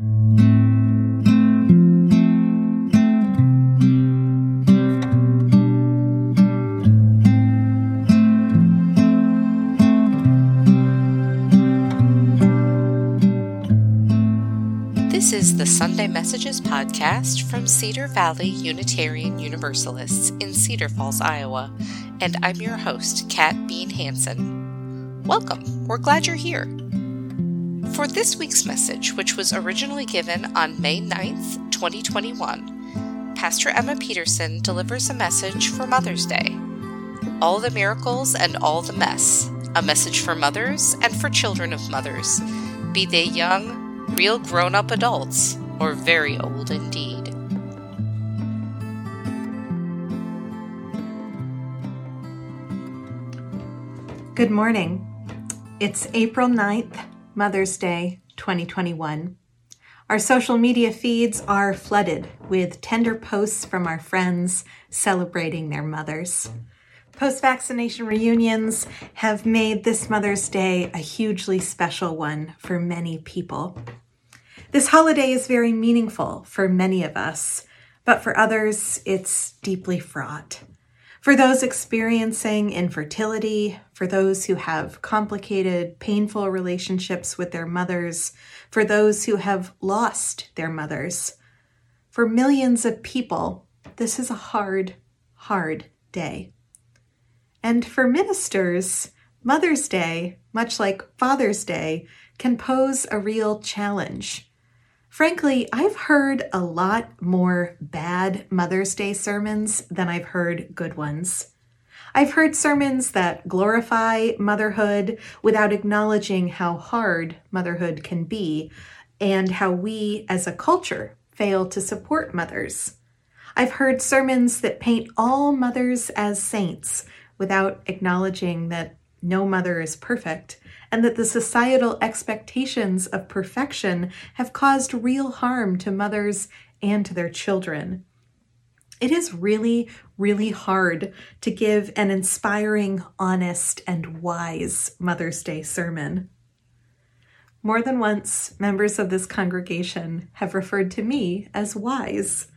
This is the Sunday Messages podcast from Cedar Valley Unitarian Universalists in Cedar Falls, Iowa, and I'm your host, Kat Bean Hanson. Welcome, we're glad you're here. For this week's message, which was originally given on May 9th, 2021, Pastor Emma Peterson delivers a message for Mother's Day. All the miracles and all the mess, a message for mothers and for children of mothers, be they young, real grown up adults, or very old indeed. Good morning. It's April 9th, Mother's Day 2021. Our social media feeds are flooded with tender posts from our friends celebrating their mothers. Post vaccination reunions have made this Mother's Day a hugely special one for many people. This holiday is very meaningful for many of us, but for others, it's deeply fraught. For those experiencing infertility, for those who have complicated, painful relationships with their mothers, for those who have lost their mothers, for millions of people, this is a hard, hard day. And for ministers, Mother's Day, much like Father's Day, can pose a real challenge. Frankly, I've heard a lot more bad Mother's Day sermons than I've heard good ones. I've heard sermons that glorify motherhood without acknowledging how hard motherhood can be and how we as a culture fail to support mothers. I've heard sermons that paint all mothers as saints without acknowledging that no mother is perfect and that the societal expectations of perfection have caused real harm to mothers and to their children. It is really, really hard to give an inspiring, honest, and wise Mother's Day sermon. More than once, members of this congregation have referred to me as wise.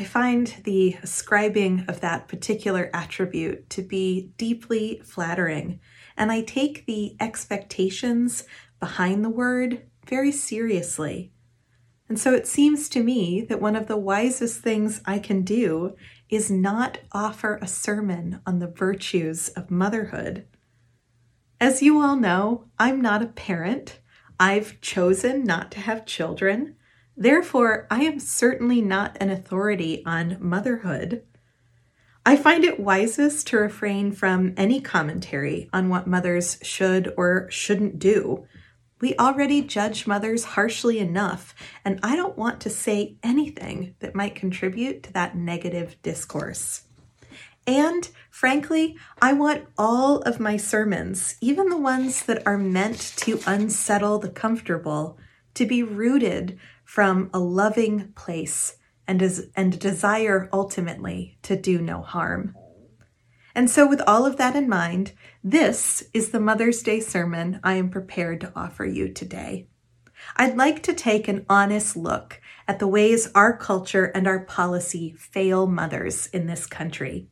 I find the ascribing of that particular attribute to be deeply flattering, and I take the expectations behind the word very seriously. And so it seems to me that one of the wisest things I can do is not offer a sermon on the virtues of motherhood. As you all know, I'm not a parent. I've chosen not to have children. Therefore, I am certainly not an authority on motherhood. I find it wisest to refrain from any commentary on what mothers should or shouldn't do. We already judge mothers harshly enough, and I don't want to say anything that might contribute to that negative discourse. And frankly, I want all of my sermons, even the ones that are meant to unsettle the comfortable, to be rooted from a loving place and, as, and desire ultimately to do no harm. And so, with all of that in mind, this is the Mother's Day sermon I am prepared to offer you today. I'd like to take an honest look at the ways our culture and our policy fail mothers in this country.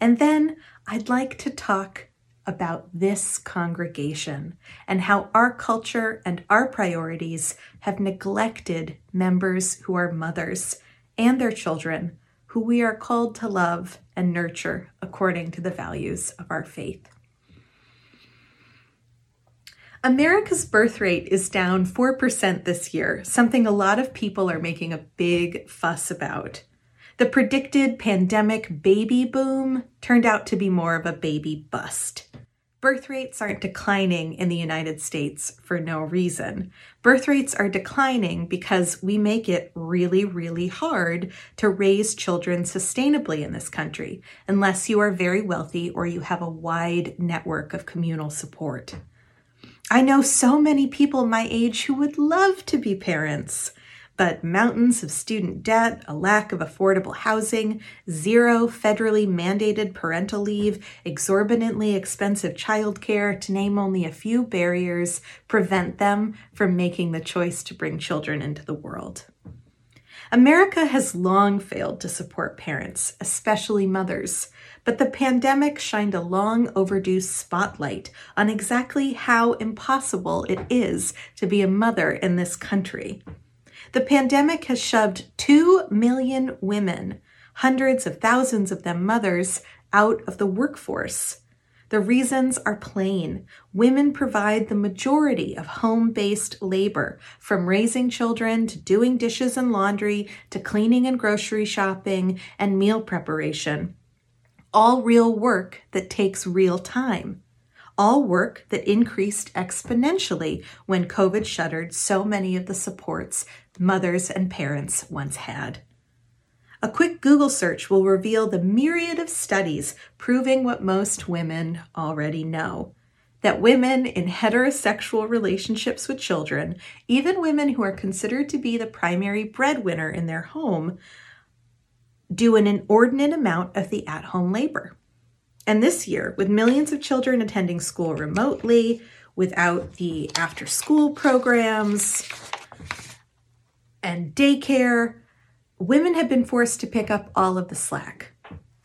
And then I'd like to talk about this congregation and how our culture and our priorities have neglected members who are mothers and their children, who we are called to love and nurture according to the values of our faith. America's birth rate is down 4% this year, something a lot of people are making a big fuss about. The predicted pandemic baby boom turned out to be more of a baby bust. Birth rates aren't declining in the United States for no reason. Birth rates are declining because we make it really, really hard to raise children sustainably in this country, unless you are very wealthy or you have a wide network of communal support. I know so many people my age who would love to be parents, but mountains of student debt, a lack of affordable housing, zero federally mandated parental leave, exorbitantly expensive childcare, to name only a few barriers, prevent them from making the choice to bring children into the world. America has long failed to support parents, especially mothers, but the pandemic shined a long overdue spotlight on exactly how impossible it is to be a mother in this country. The pandemic has shoved 2 million women, hundreds of thousands of them mothers, out of the workforce. The reasons are plain. Women provide the majority of home based labor, from raising children to doing dishes and laundry to cleaning and grocery shopping and meal preparation. All real work that takes real time. All work that increased exponentially when COVID shuttered so many of the supports mothers and parents once had. A quick Google search will reveal the myriad of studies proving what most women already know that women in heterosexual relationships with children, even women who are considered to be the primary breadwinner in their home, do an inordinate amount of the at home labor. And this year, with millions of children attending school remotely, without the after school programs and daycare, women have been forced to pick up all of the slack.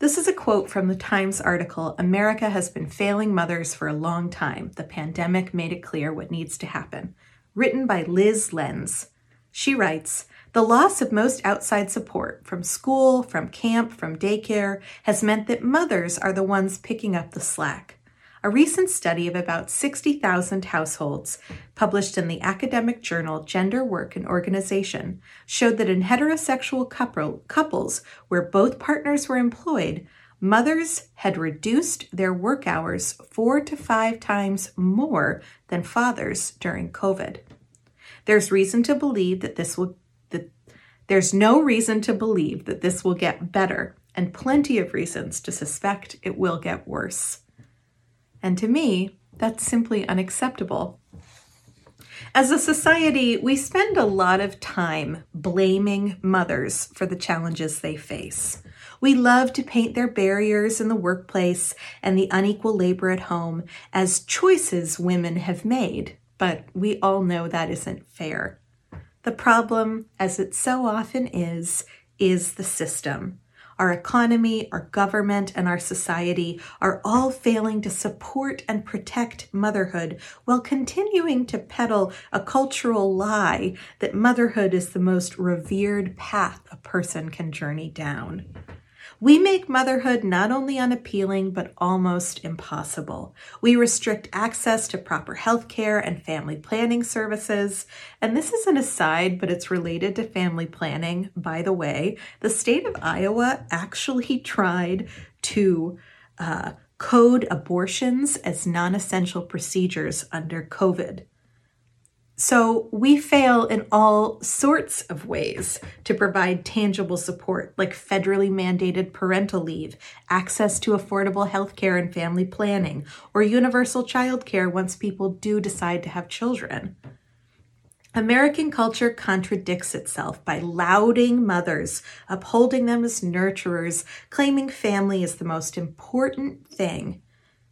This is a quote from the Times article America has been failing mothers for a long time. The pandemic made it clear what needs to happen. Written by Lyz Lenz. She writes The loss of most outside support from school, from camp, from daycare has meant that mothers are the ones picking up the slack. A recent study of about 60,000 households, published in the academic journal Gender Work and Organization, showed that in heterosexual couple, couples where both partners were employed, mothers had reduced their work hours four to five times more than fathers during COVID. There's reason to believe that this will that there's no reason to believe that this will get better and plenty of reasons to suspect it will get worse. And to me, that's simply unacceptable. As a society, we spend a lot of time blaming mothers for the challenges they face. We love to paint their barriers in the workplace and the unequal labor at home as choices women have made, but we all know that isn't fair. The problem, as it so often is, is the system our economy, our government, and our society are all failing to support and protect motherhood while continuing to peddle a cultural lie that motherhood is the most revered path a person can journey down. We make motherhood not only unappealing, but almost impossible. We restrict access to proper health care and family planning services. And this is an aside, but it's related to family planning. By the way, the state of Iowa actually tried to uh, code abortions as non essential procedures under COVID. So we fail in all sorts of ways to provide tangible support, like federally mandated parental leave, access to affordable health care and family planning, or universal child care once people do decide to have children. American culture contradicts itself by lauding mothers, upholding them as nurturers, claiming family is the most important thing.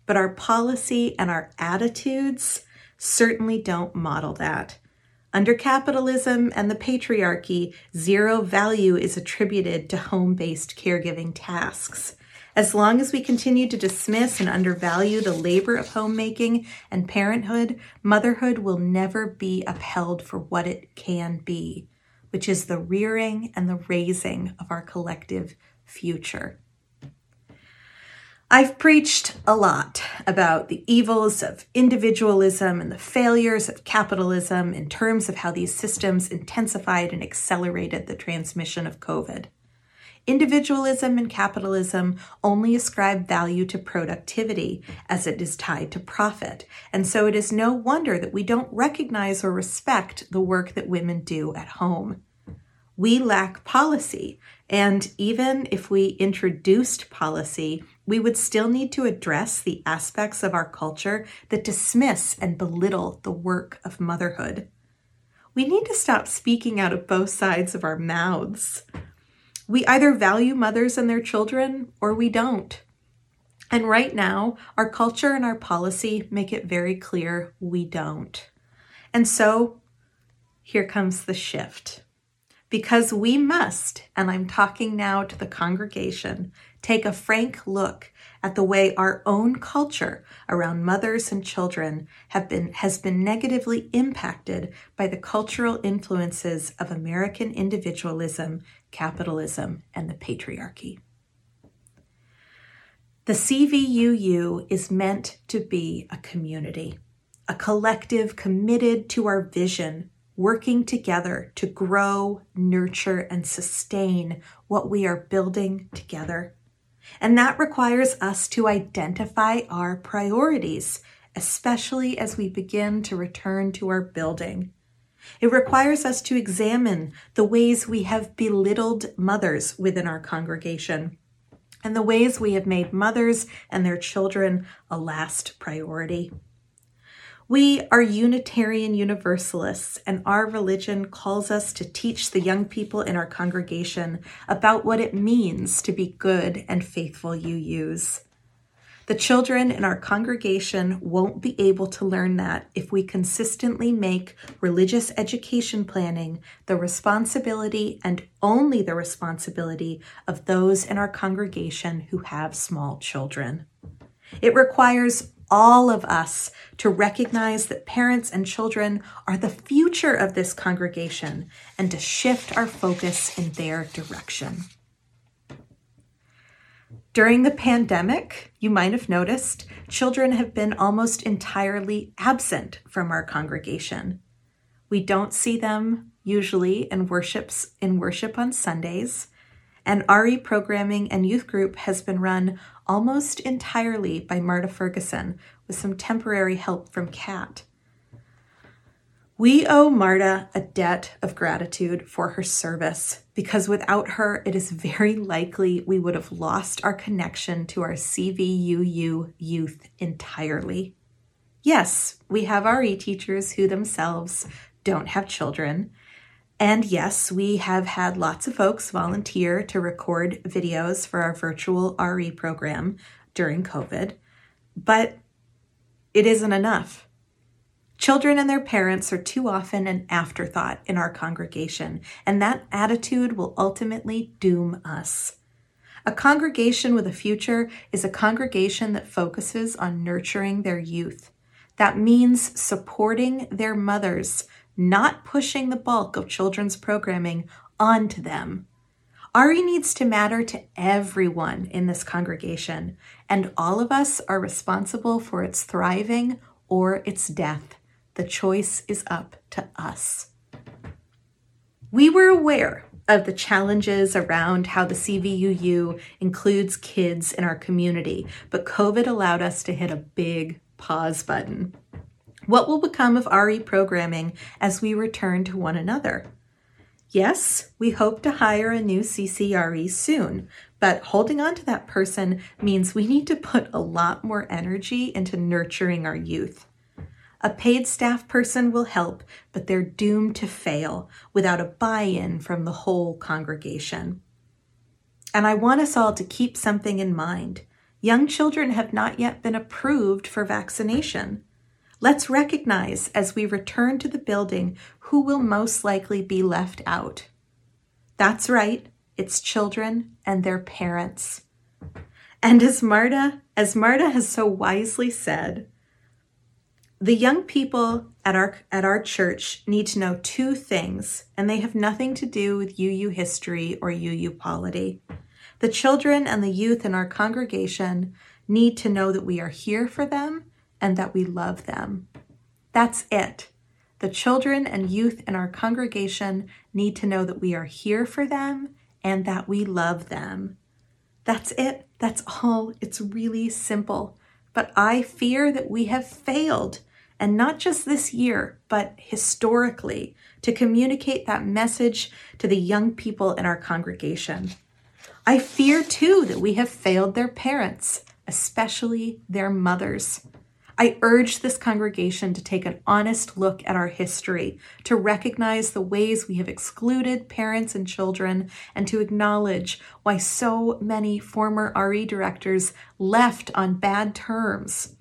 But our policy and our attitudes certainly don't model that. Under capitalism and the patriarchy, zero value is attributed to home based caregiving tasks. As long as we continue to dismiss and undervalue the labor of homemaking and parenthood, motherhood will never be upheld for what it can be, which is the rearing and the raising of our collective future. I've preached a lot about the evils of individualism and the failures of capitalism in terms of how these systems intensified and accelerated the transmission of COVID. Individualism and capitalism only ascribe value to productivity as it is tied to profit. And so it is no wonder that we don't recognize or respect the work that women do at home. We lack policy. And even if we introduced policy, we would still need to address the aspects of our culture that dismiss and belittle the work of motherhood. we need to stop speaking out of both sides of our mouths. We either value mothers and their children or we don't. And right now, our culture and our policy make it very clear we don't. And so here comes the shift. Because we must, and I'm talking now to the congregation, take a frank look at the way our own culture around mothers and children have been has been negatively impacted by the cultural influences of American individualism, capitalism, and the patriarchy. The CVUU is meant to be a community, a collective committed to our vision, working together to grow, nurture, and sustain what we are building together. And that requires us to identify our priorities, especially as we begin to return to our building. It requires us to examine the ways we have belittled mothers within our congregation and the ways we have made mothers and their children a last priority. We are Unitarian Universalists, and our religion calls us to teach the young people in our congregation about what it means to be good and faithful UUs. The children in our congregation won't be able to learn that if we consistently make religious education planning the responsibility and only the responsibility of those in our congregation who have small children. It requires all of us to recognize that parents and children are the future of this congregation and to shift our focus in their direction. During the pandemic, you might have noticed, children have been almost entirely absent from our congregation. We don't see them usually in worships in worship on Sundays, and RE programming and youth group has been run almost entirely by Marta Ferguson with some temporary help from Kat. We owe Marta a debt of gratitude for her service because without her, it is very likely we would have lost our connection to our CVUU youth entirely. Yes, we have RE teachers who themselves don't have children. And yes, we have had lots of folks volunteer to record videos for our virtual RE program during COVID, but it isn't enough. Children and their parents are too often an afterthought in our congregation, and that attitude will ultimately doom us. A congregation with a future is a congregation that focuses on nurturing their youth. That means supporting their mothers, not pushing the bulk of children's programming onto them. RE needs to matter to everyone in this congregation, and all of us are responsible for its thriving or its death. The choice is up to us. We were aware of the challenges around how the CVUU includes kids in our community, but COVID allowed us to hit a big pause button. What will become of RE programming as we return to one another? Yes, we hope to hire a new CCRE soon, but holding on to that person means we need to put a lot more energy into nurturing our youth. A paid staff person will help, but they're doomed to fail without a buy in from the whole congregation. And I want us all to keep something in mind. Young children have not yet been approved for vaccination. Let's recognize as we return to the building who will most likely be left out. That's right, it's children and their parents. And as Marta, as Marta has so wisely said, the young people at our at our church need to know two things, and they have nothing to do with UU history or UU polity. The children and the youth in our congregation need to know that we are here for them and that we love them. That's it. The children and youth in our congregation need to know that we are here for them and that we love them. That's it. That's all. It's really simple. But I fear that we have failed and not just this year, but historically, to communicate that message to the young people in our congregation. I fear too that we have failed their parents, especially their mothers. I urge this congregation to take an honest look at our history, to recognize the ways we have excluded parents and children, and to acknowledge why so many former RE directors left on bad terms.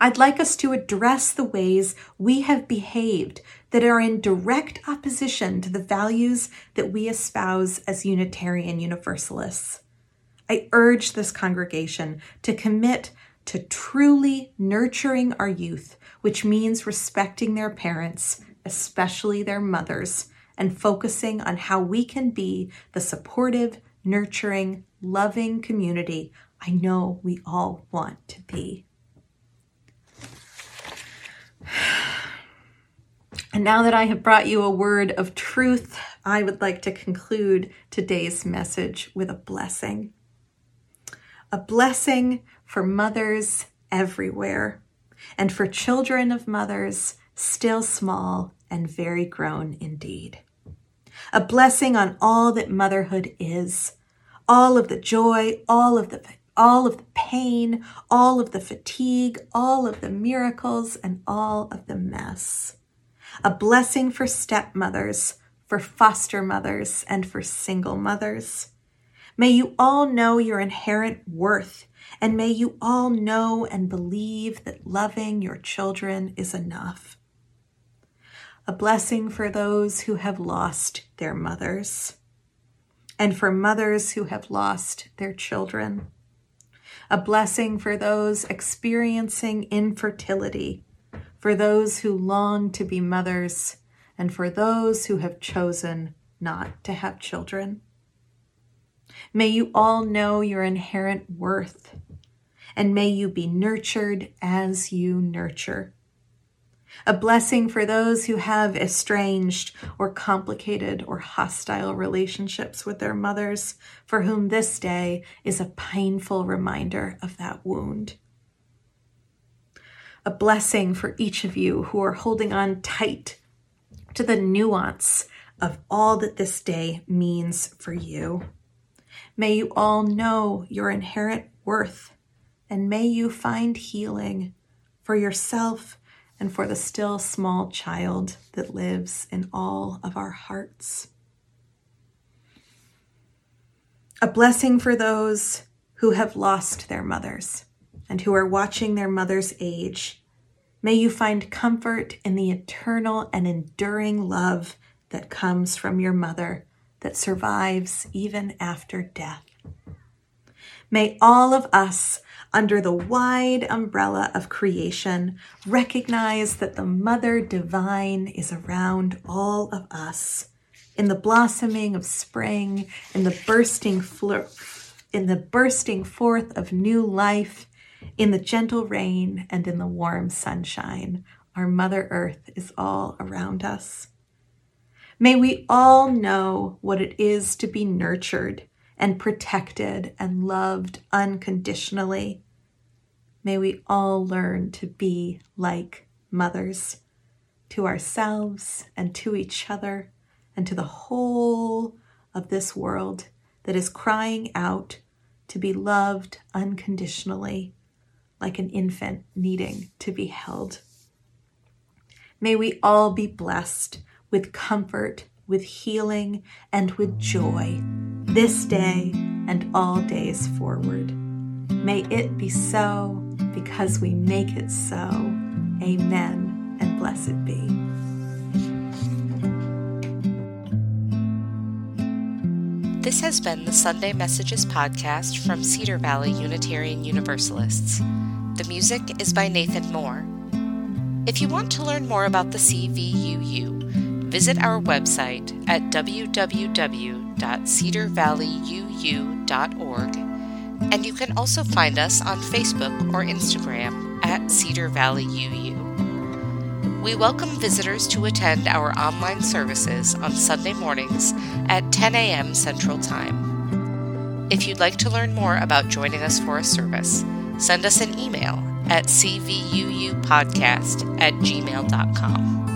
I'd like us to address the ways we have behaved that are in direct opposition to the values that we espouse as Unitarian Universalists. I urge this congregation to commit to truly nurturing our youth, which means respecting their parents, especially their mothers, and focusing on how we can be the supportive, nurturing, loving community I know we all want to be. And now that I have brought you a word of truth, I would like to conclude today's message with a blessing. A blessing for mothers everywhere and for children of mothers still small and very grown indeed. A blessing on all that motherhood is, all of the joy, all of the all of the pain, all of the fatigue, all of the miracles, and all of the mess a blessing for stepmothers, for foster mothers, and for single mothers. May you all know your inherent worth, and may you all know and believe that loving your children is enough. A blessing for those who have lost their mothers, and for mothers who have lost their children. A blessing for those experiencing infertility for those who long to be mothers, and for those who have chosen not to have children. May you all know your inherent worth, and may you be nurtured as you nurture. A blessing for those who have estranged or complicated or hostile relationships with their mothers, for whom this day is a painful reminder of that wound a blessing for each of you who are holding on tight to the nuance of all that this day means for you. May you all know your inherent worth, and may you find healing for yourself and for the still small child that lives in all of our hearts. A blessing for those who have lost their mothers and who are watching their mother's age, may you find comfort in the eternal and enduring love that comes from your mother that survives even after death. May all of us, under the wide umbrella of creation, recognize that the Mother Divine is around all of us. In the blossoming of spring, in the bursting in the bursting forth of new life, in the gentle rain and in the warm sunshine, our Mother Earth is all around us. May we all know what it is to be nurtured and protected and loved unconditionally. May we all learn to be like mothers to ourselves and to each other and to the whole of this world that is crying out to be loved unconditionally like an infant needing to be held. May we all be blessed with comfort, with healing, and with joy this day and all days forward. May it be so because we make it so. Amen and blessed be. This has been the Sunday Messages podcast from Cedar Valley Unitarian Universalists. The music is by Nathan Moore. If you want to learn more about the CVUU, visit our website at www.cedarvalleyuu.org, and you can also find us on Facebook or Instagram at Cedar Valley UU. We welcome visitors to attend our online services on Sunday mornings at 10 a.m. Central Time. If you'd like to learn more about joining us for a service, send us an email at cvuupodcast at gmail.com.